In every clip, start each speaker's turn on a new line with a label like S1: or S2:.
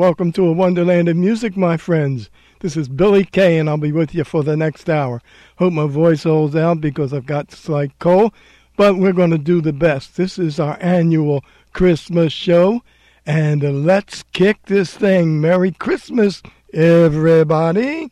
S1: welcome to a wonderland of music, my friends. This is Billy K, and I'll be with you for the next hour. Hope my voice holds out because I've got slight cold, but we're going to do the best. This is our annual Christmas show, and let's kick this thing. Merry Christmas, everybody.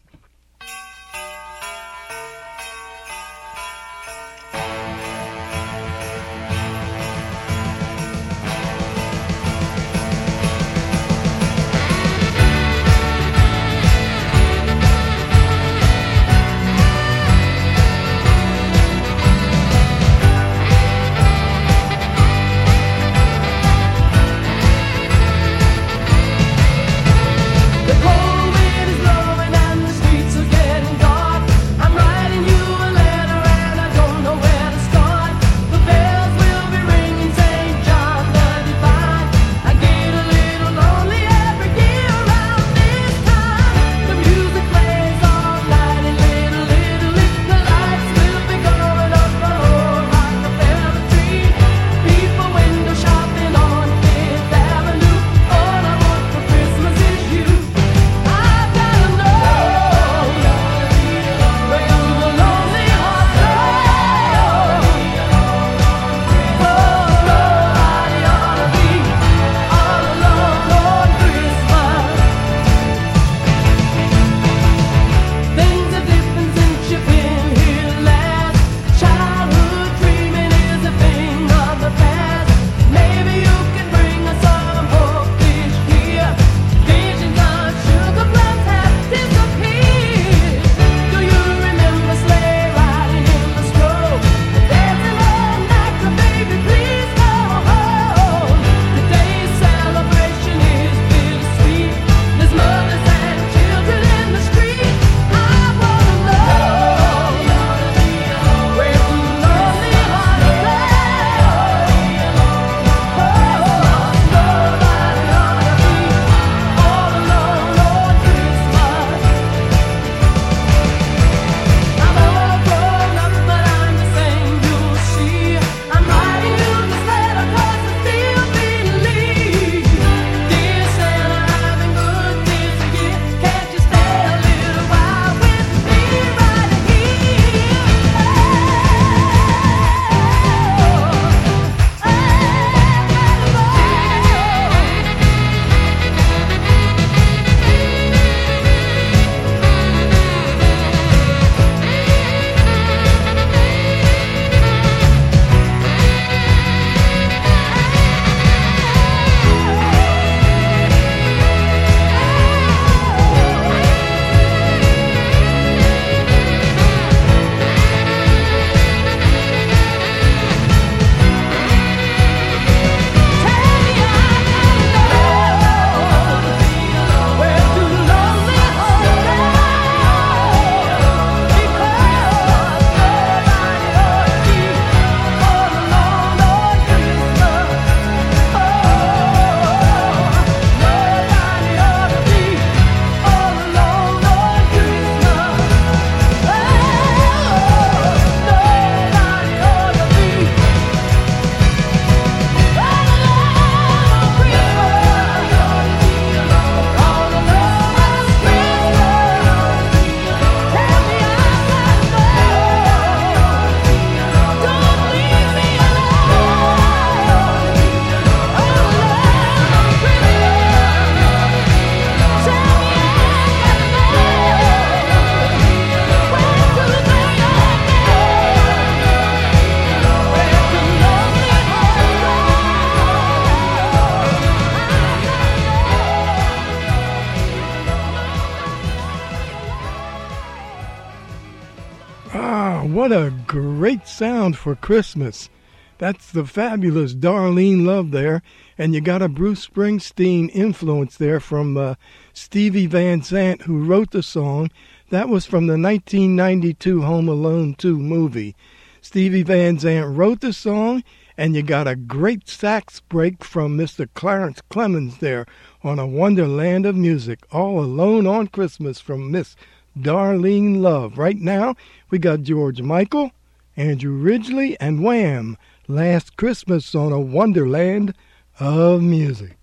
S1: for Christmas. That's the fabulous Darlene Love there. And you got a Bruce Springsteen influence there from uh, Stevie Van Zandt, who wrote the song. That was from the 1992 Home Alone 2 movie. Stevie Van Zandt wrote the song,
S2: and you got a great sax break from Mr. Clarence Clemons there on a wonderland of music, all alone on Christmas from Miss Darlene Love. Right now, we got George Michael. Andrew Ridgeley and Wham! Last Christmas on a Wonderland of Music.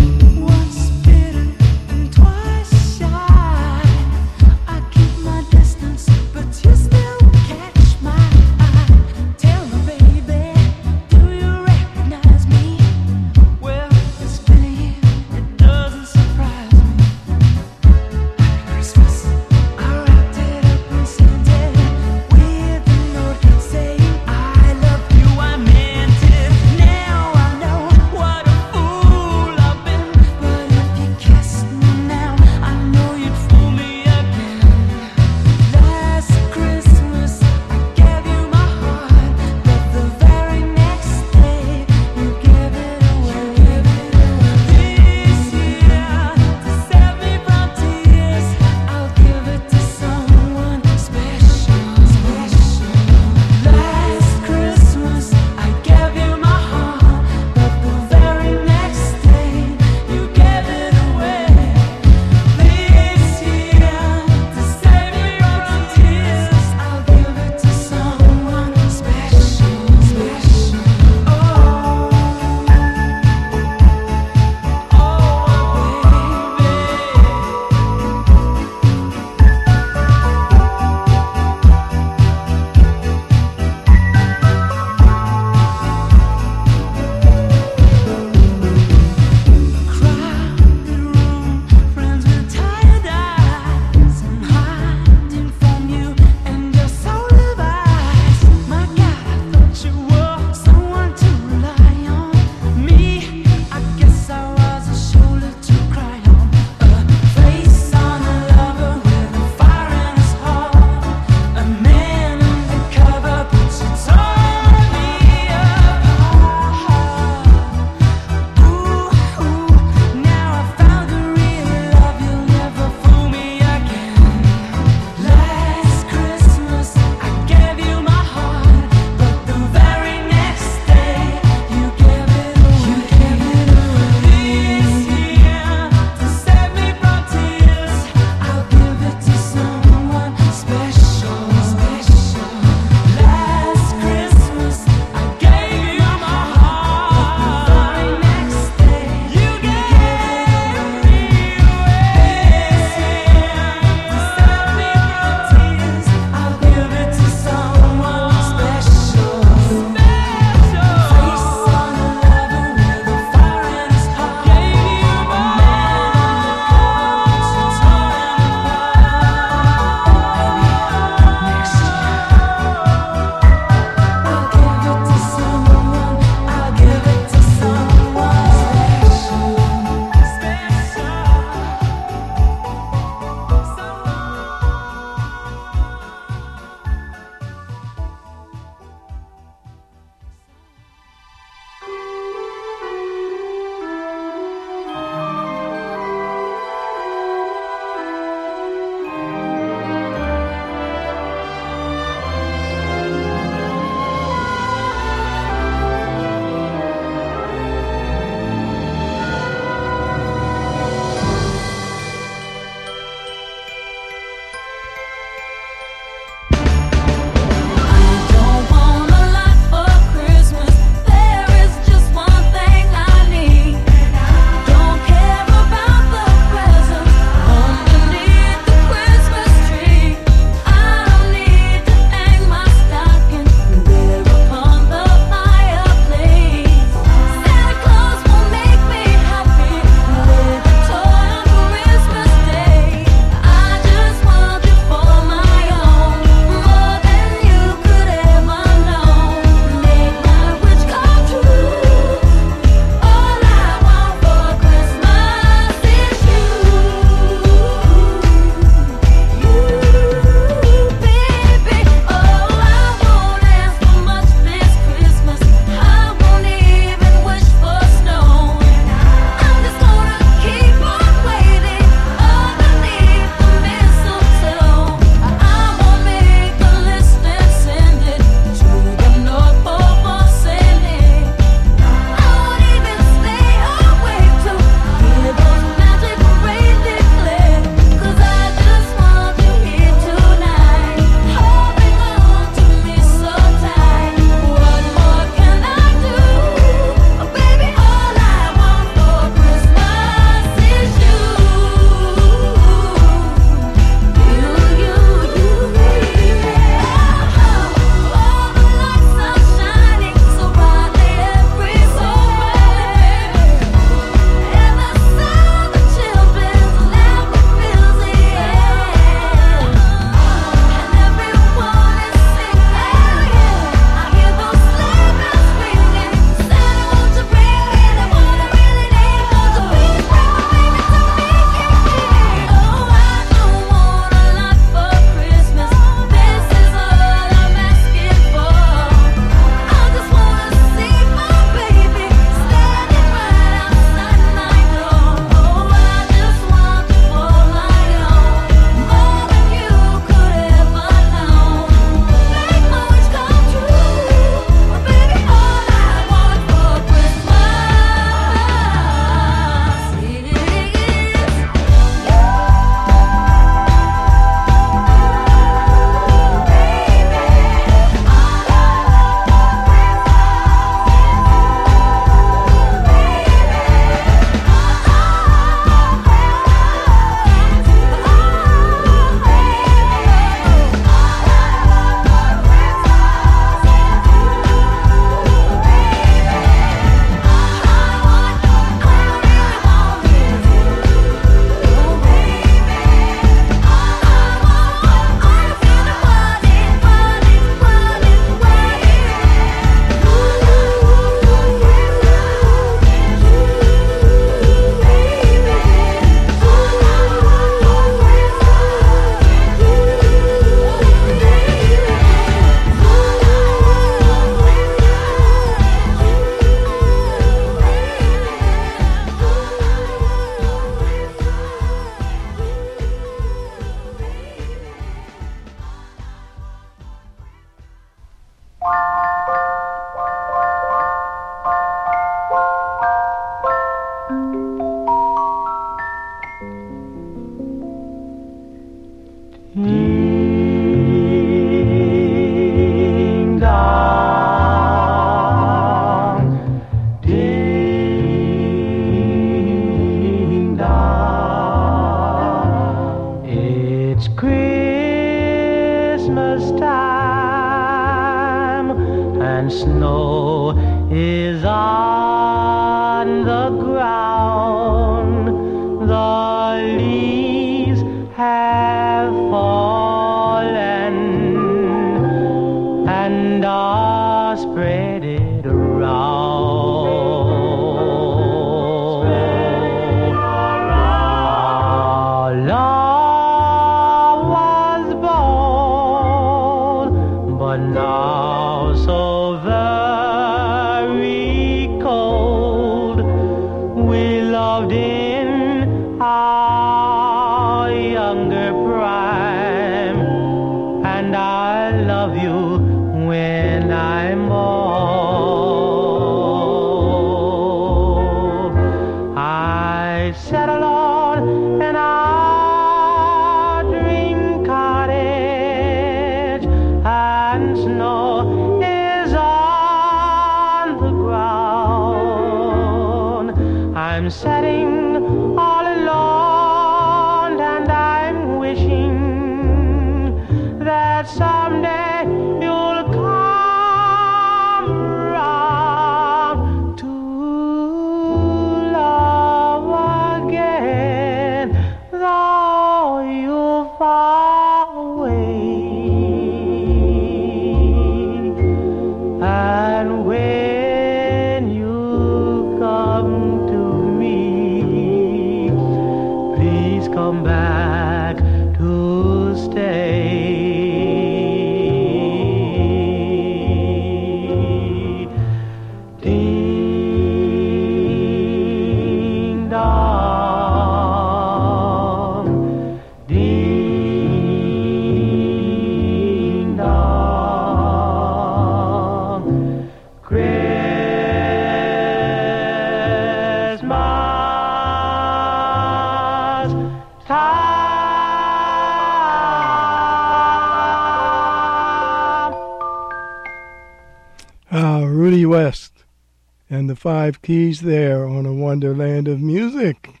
S2: Five keys there on a wonderland of music.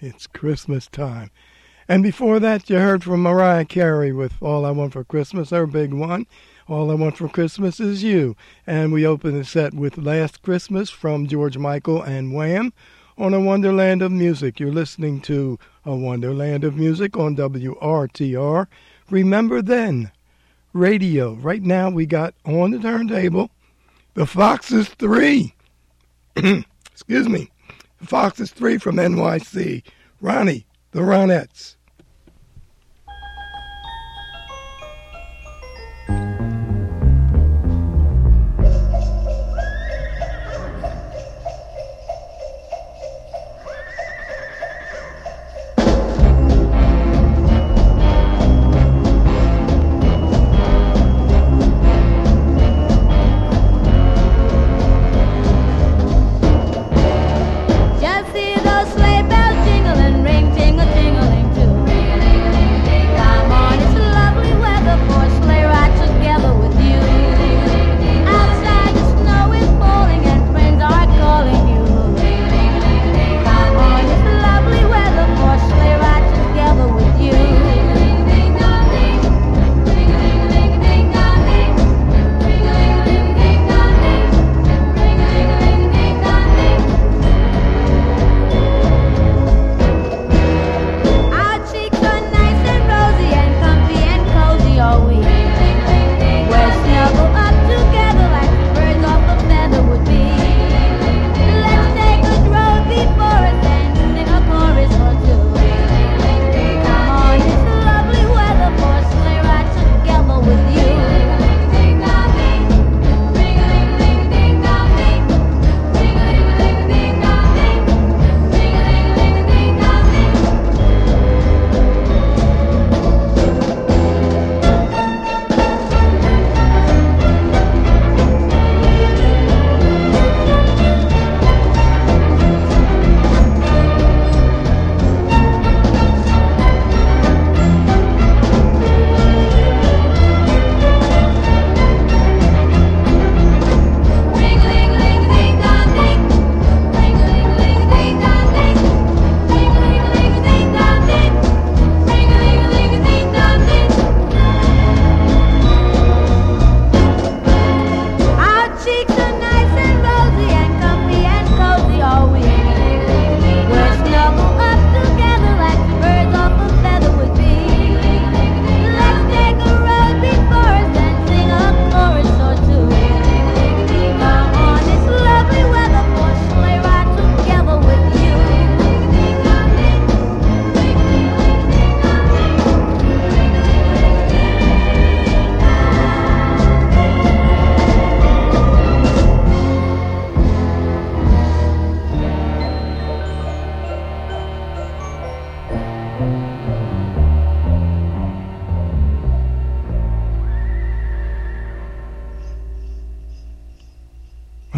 S2: It's Christmas time. And before that, you heard from Mariah Carey with All I Want for Christmas, her big one. All I Want for Christmas is You. And we open the set with Last Christmas from George Michael and Wham on A Wonderland of Music. You're listening to A Wonderland of Music on WRTR. Remember then, radio. Right now we got on the turntable the Foxes 3. Excuse me. The Foxes 3 from NYC. Ronnie, the Ronettes.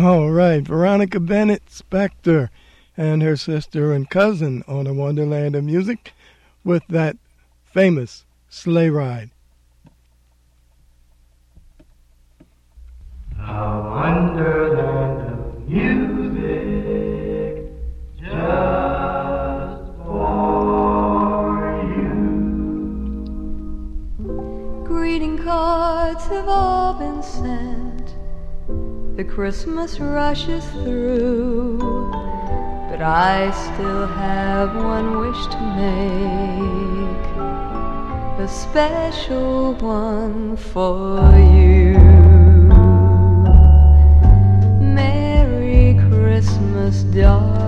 S2: All right, Veronica Bennett Spector and her sister and cousin on a Wonderland of Music with that famous sleigh ride.
S3: A
S4: wonder. the Christmas rushes through, but I still have one wish to make, a special one for you. Merry Christmas, darling.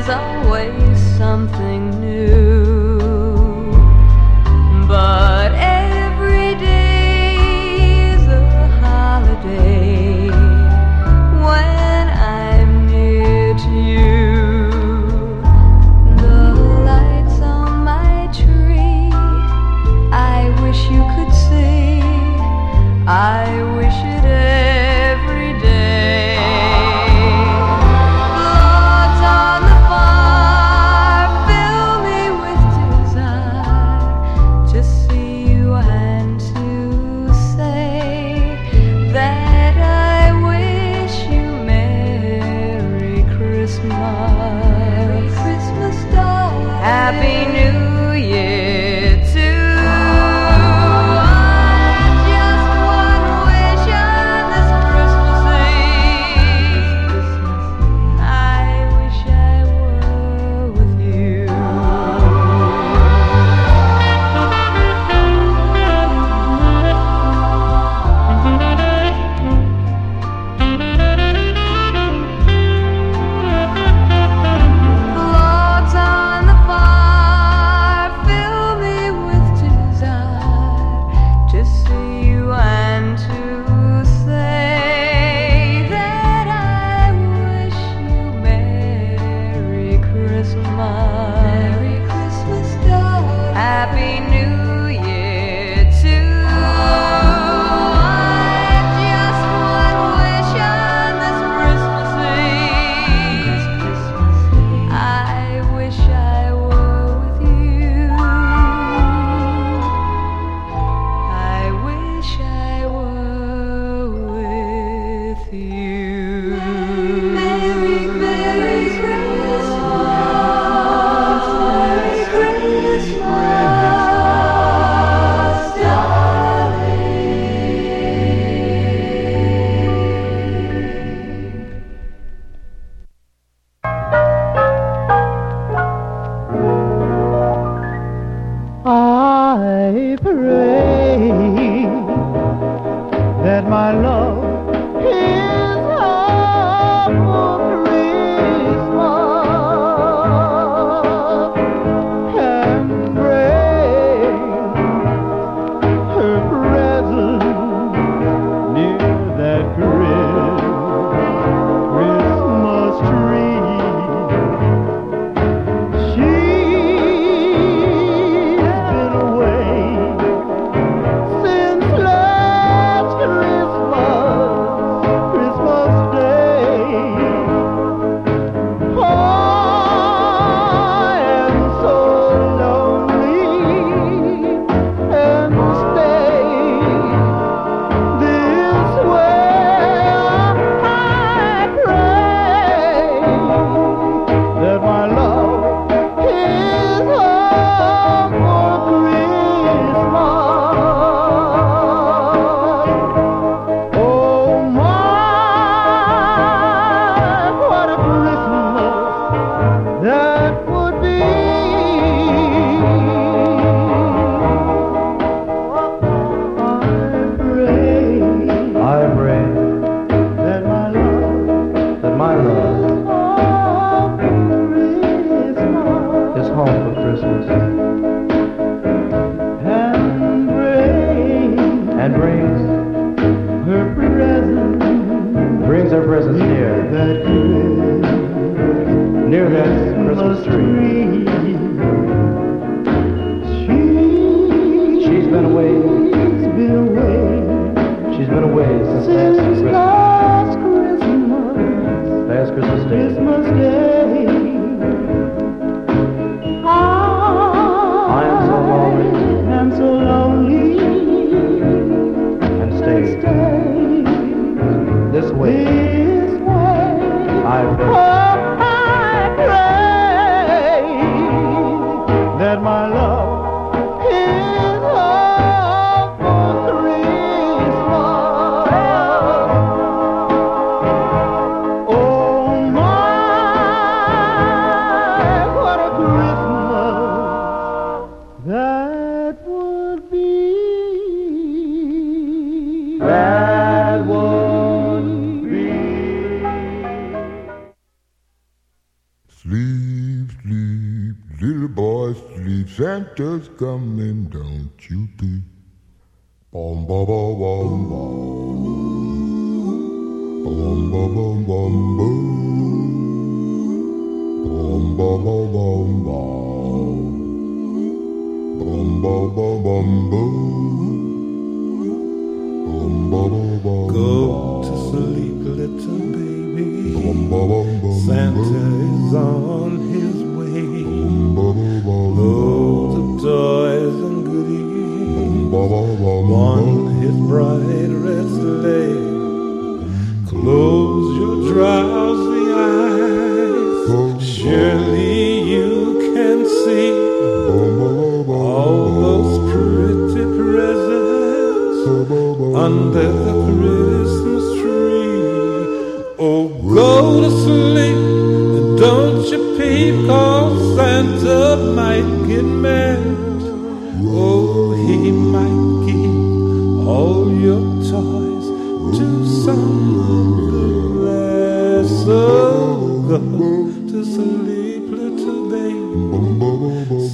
S4: as I And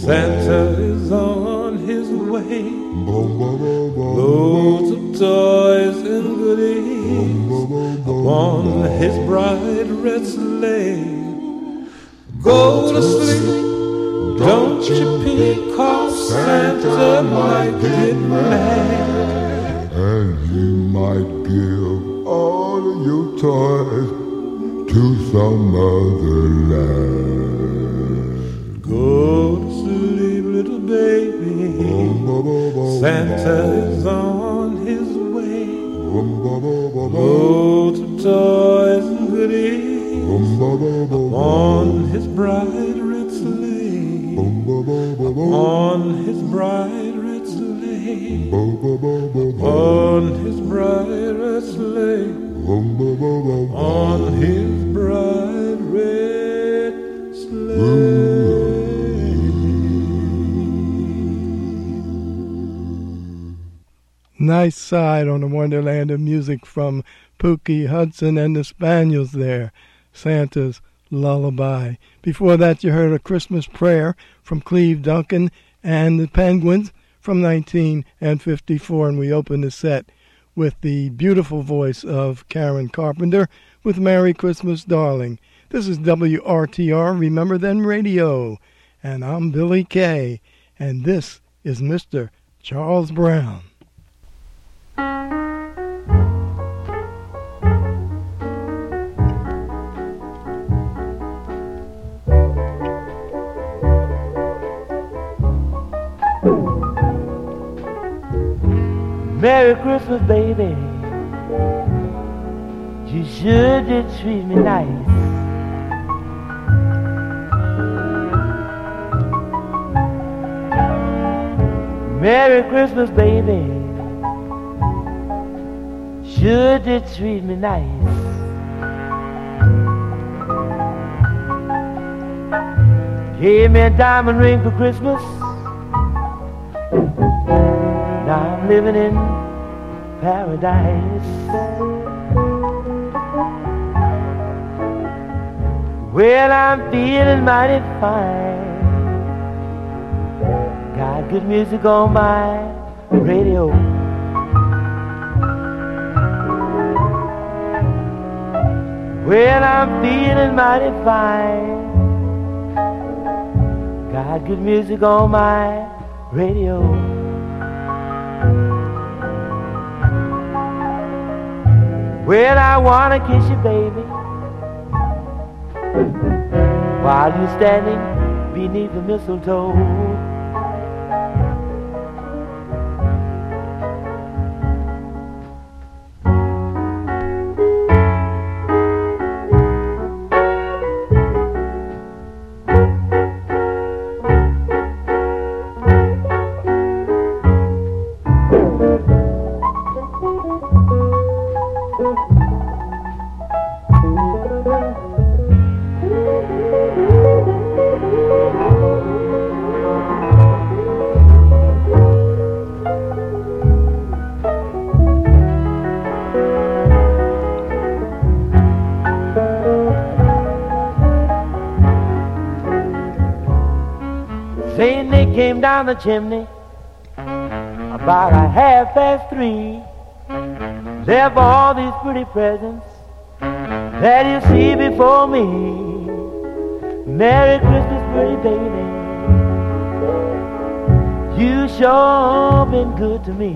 S5: Santa is on his way. Loads of toys and goodies upon his bright red sleigh. Go to sleep, don't you peep, cause Santa might get mad.
S6: And he might give all your toys to some other land.
S5: Santa is on his way. Loads of toys and goodies on his bright red sleigh. On his bright red sleigh. On his bright red sleigh. On his
S2: Nice side on the Wonderland of Music from Pookie Hudson and the Spaniels there. Santa's Lullaby. Before that, you heard a Christmas prayer from Cleve Duncan and the Penguins from 1954, and we opened the set with the beautiful voice of Karen Carpenter with Merry Christmas, Darling. This is WRTR, Remember Then Radio, and I'm Billy Kay, and this is Mr. Charles Brown.
S3: Merry Christmas, baby. You sure did treat me nice. Merry Christmas, baby. Sure did treat me nice. Gave me a diamond ring for Christmas. Now I'm living in paradise. Well, I'm feeling mighty fine. Got good music on my radio. Well, I'm feeling mighty fine. Got good music on my radio. Well, I wanna kiss you, baby, while you're standing beneath the mistletoe. Saying they came down the chimney about a half past three. There for all these pretty presents that you see before me. Merry Christmas, pretty baby. You sure been good to me.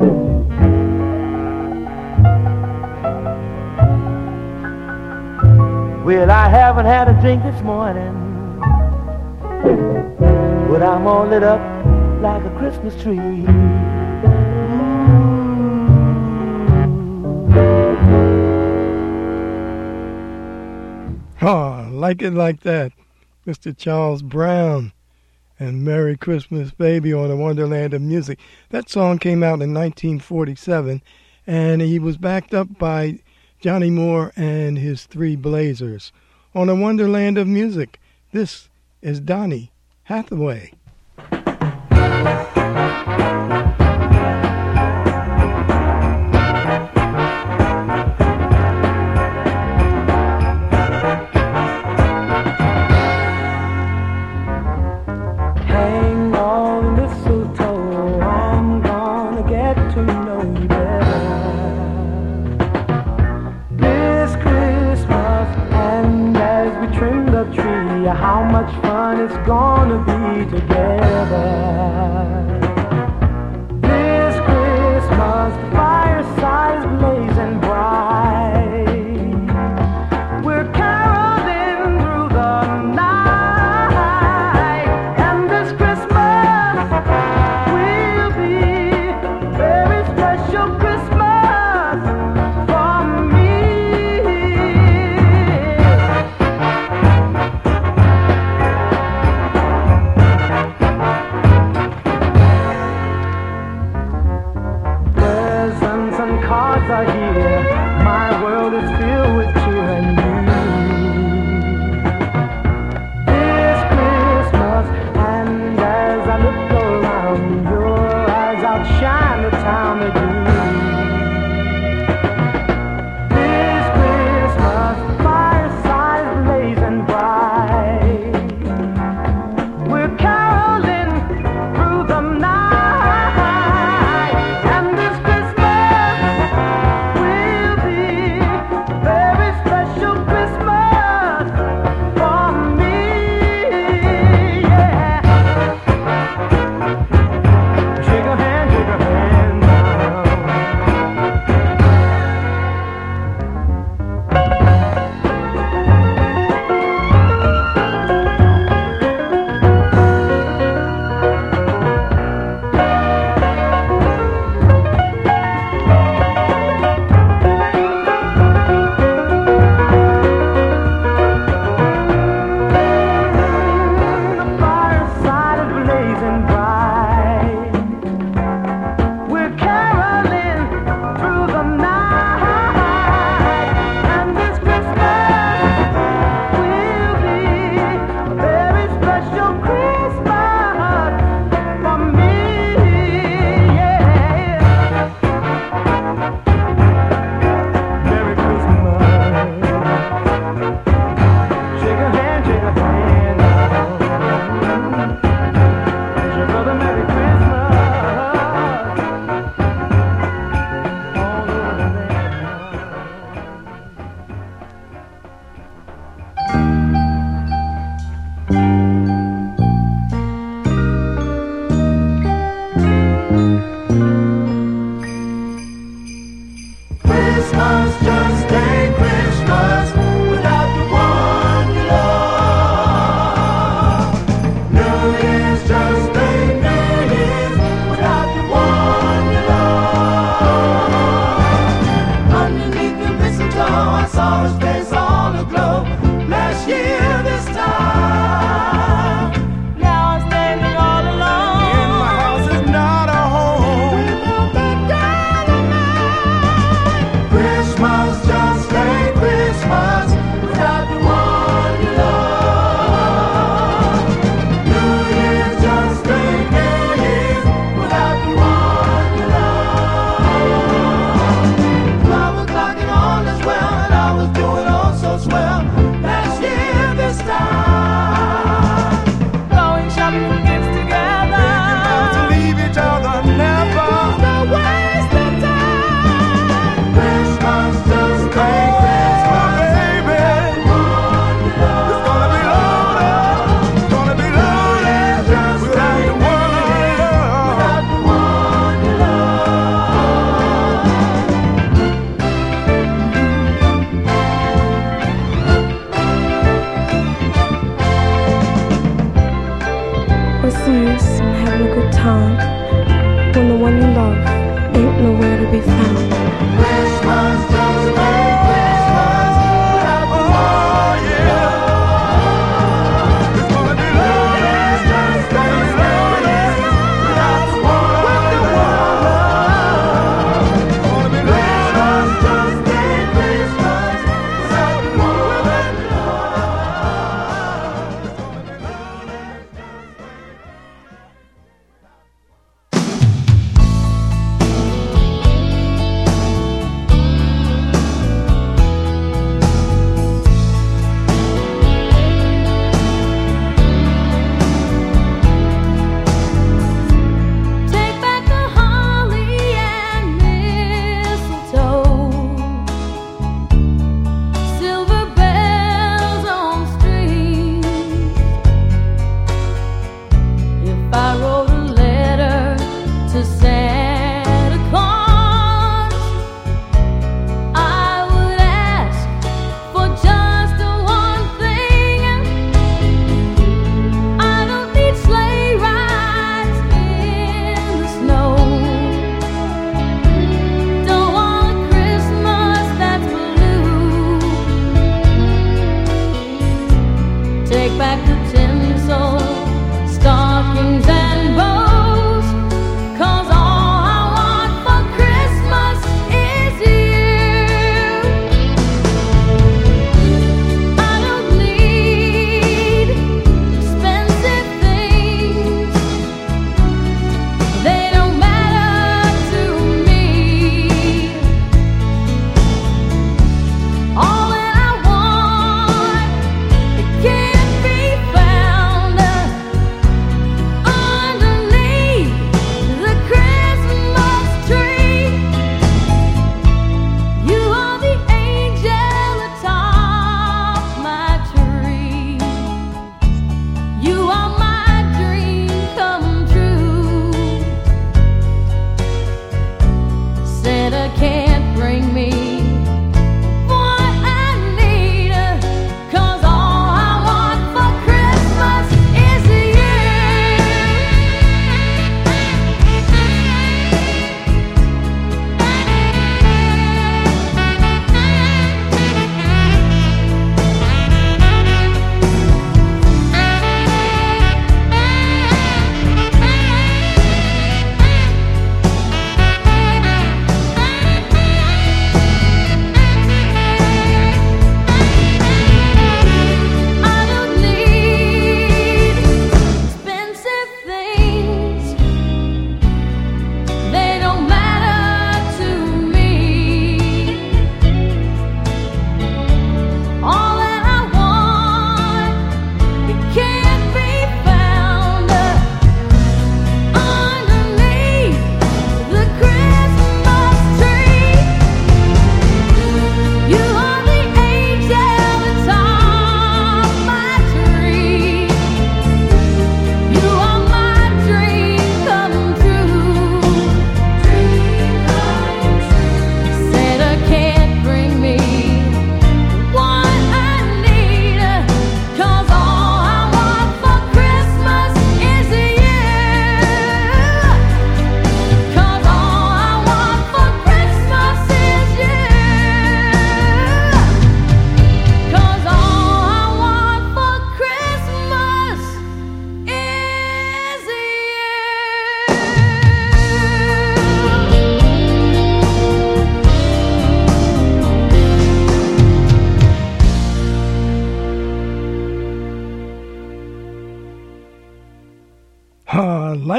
S3: Well, I haven't had a drink this morning, but I'm all lit up like a Christmas tree.
S2: Oh, like it like that. Mr. Charles Brown and Merry Christmas Baby on the Wonderland of Music. That song came out in 1947 and he was backed up by Johnny Moore and his Three Blazers. On the Wonderland of Music, this is Donny Hathaway.
S1: Gonna be together.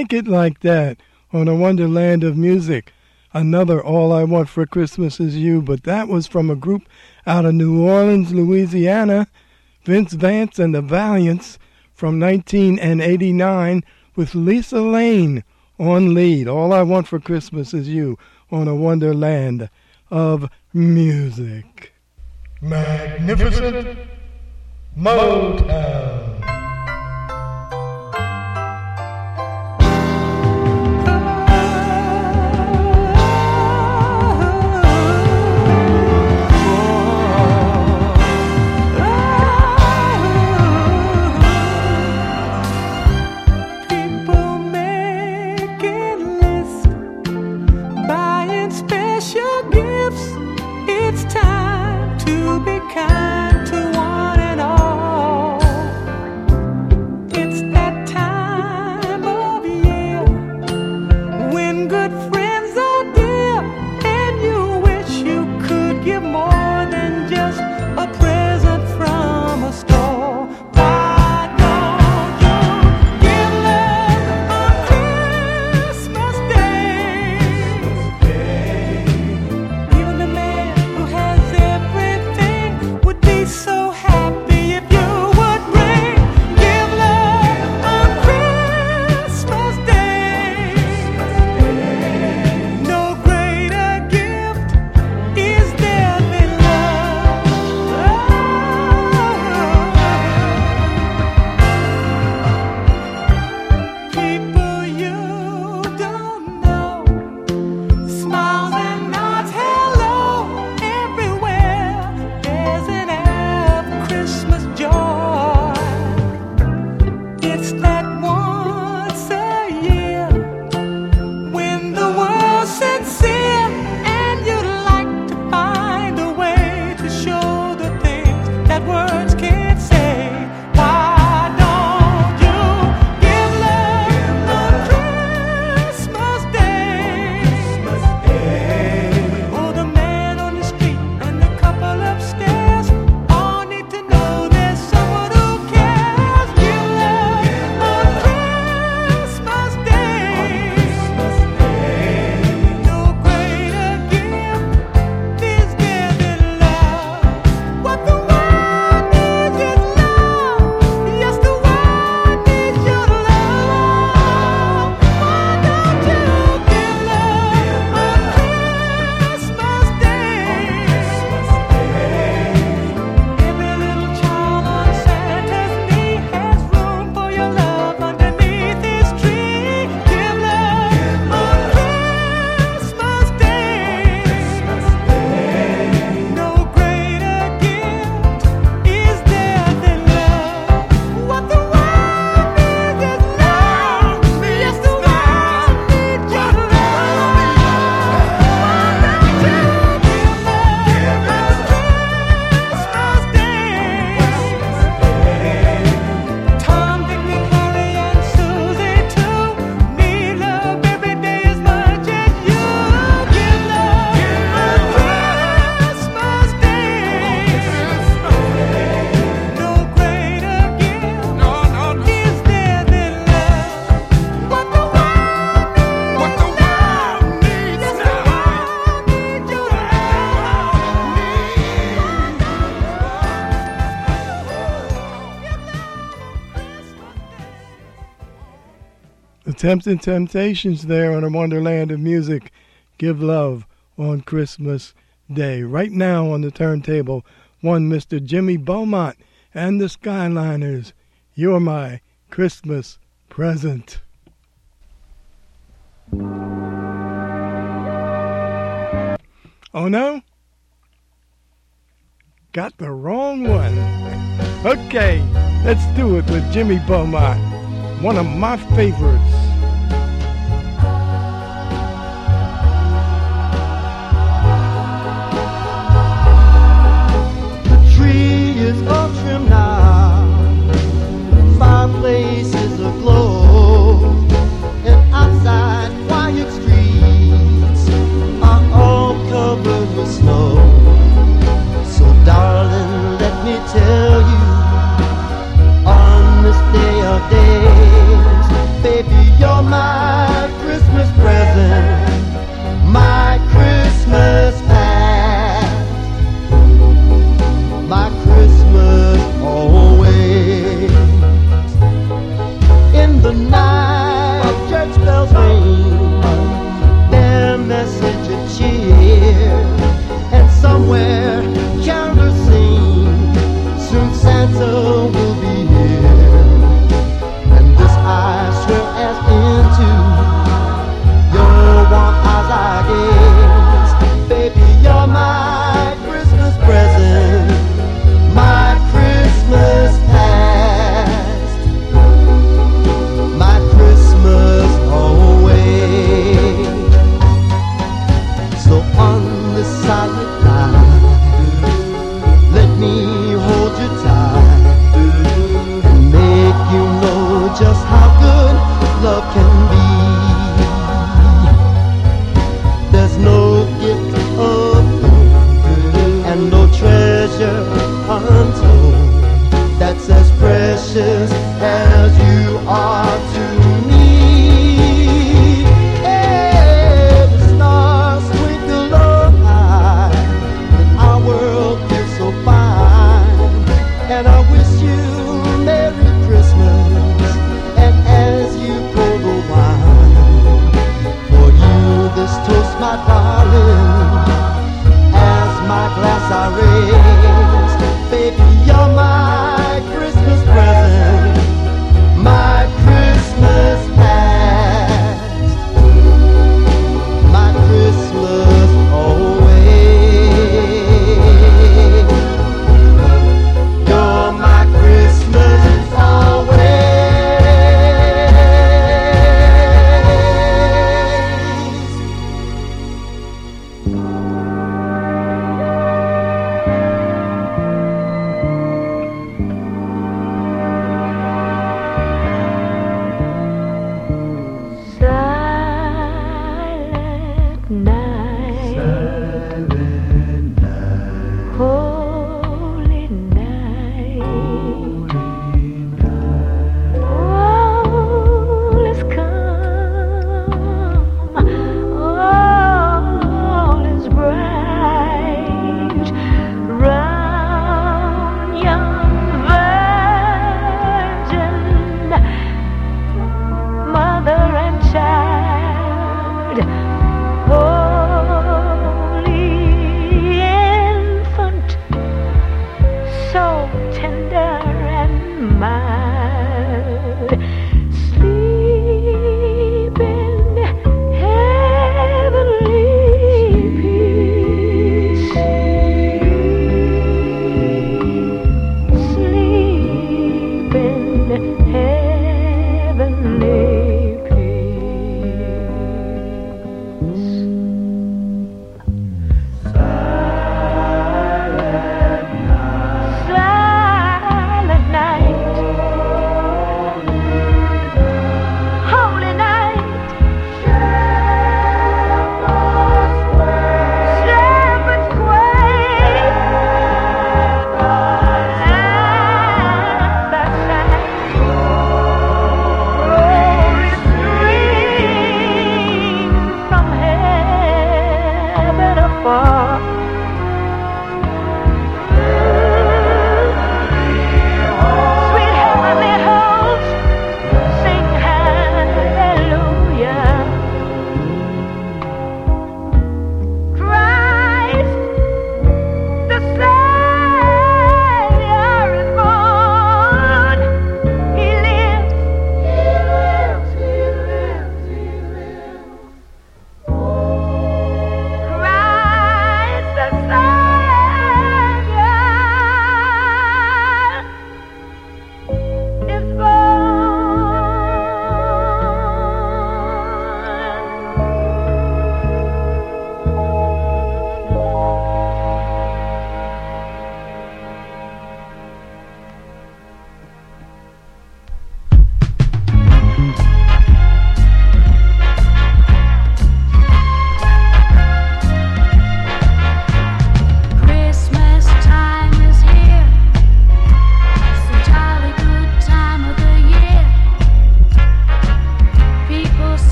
S7: Like It Like That on a Wonderland of Music. Another All I Want for Christmas Is You, but that was from a group out of New Orleans, Louisiana, Vince Vance and the Valiants from 1989 with Lisa Layne on lead. All I Want for Christmas Is You on a Wonderland of Music. Magnificent Motown. Tempting Temptations there on a Wonderland of Music. Give love on Christmas Day. Right now on the turntable, one Mr. Jimmy Beaumont and the Skyliners. You're my Christmas present. Oh no? Got the wrong one. Okay, let's do it with Jimmy Beaumont, one of my favorites.
S8: All trimmed now, aglow, and outside quiet streets are all covered with snow. So, darling, let me tell you, on this day of days, baby, the
S2: night.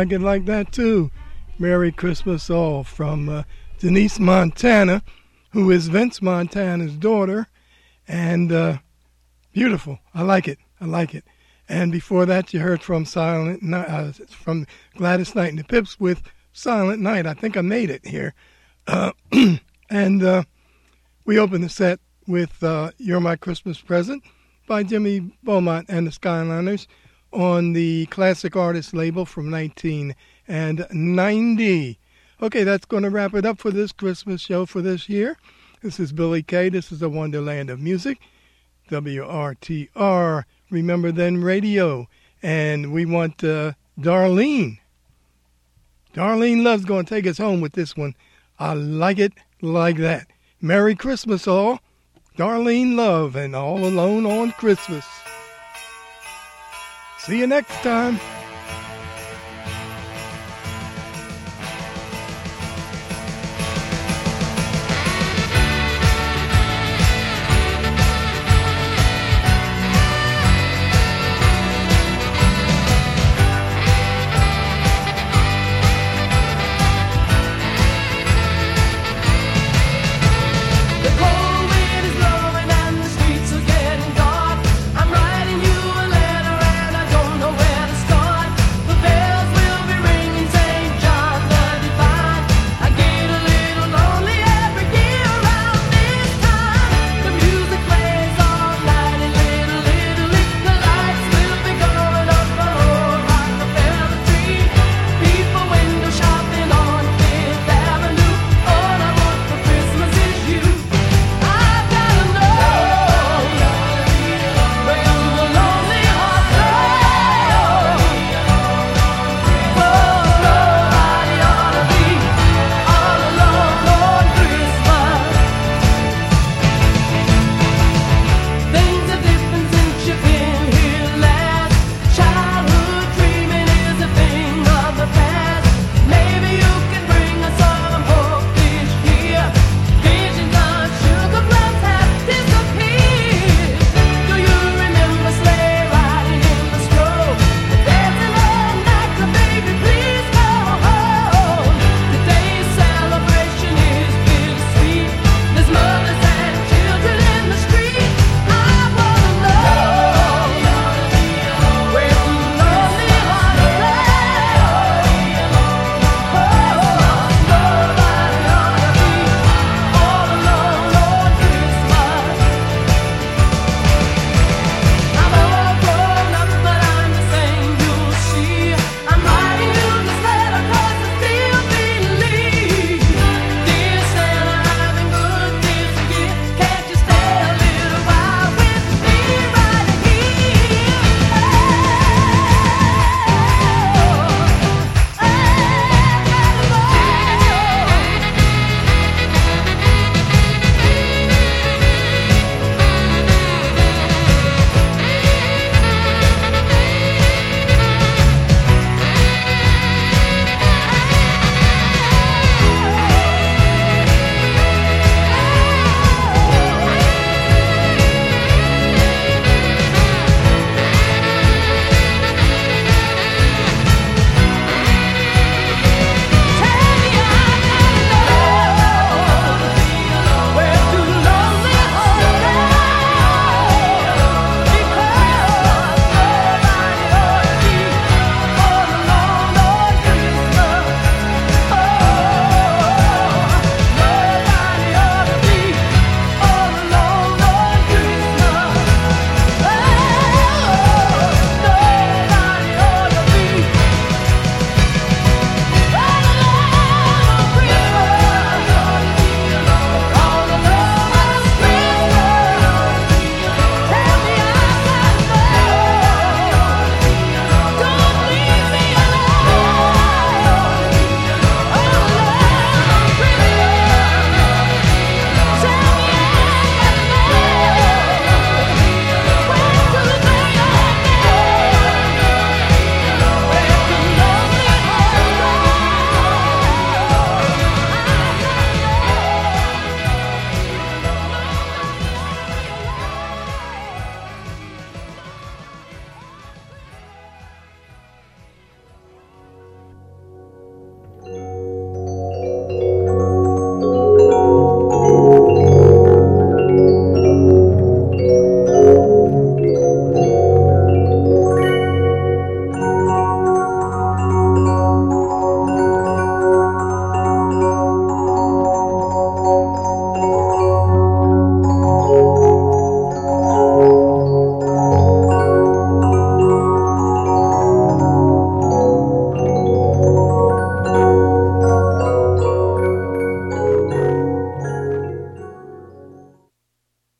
S2: Like it like that too. Merry Christmas all from uh, Denise Montana, who is Vince Montana's daughter, and uh, beautiful. I like it. I like it. And before that, you heard from Silent Night, uh, from Gladys Knight and the Pips with Silent Night. I think I made it here. Uh, and uh, we opened the set with uh, You're My Christmas Present by Jimmy Beaumont and the Skyliners on the Classic Artist label from 1990. Okay, that's going to wrap it up for this Christmas show for this year. This is Billy Kay. This is the Wonderland of Music, WRTR. Remember Then Radio. And we want uh, Darlene. Darlene Love's going to take us home with this one. I like it like that. Merry Christmas, all. Darlene Love and All Alone on Christmas. See you next time.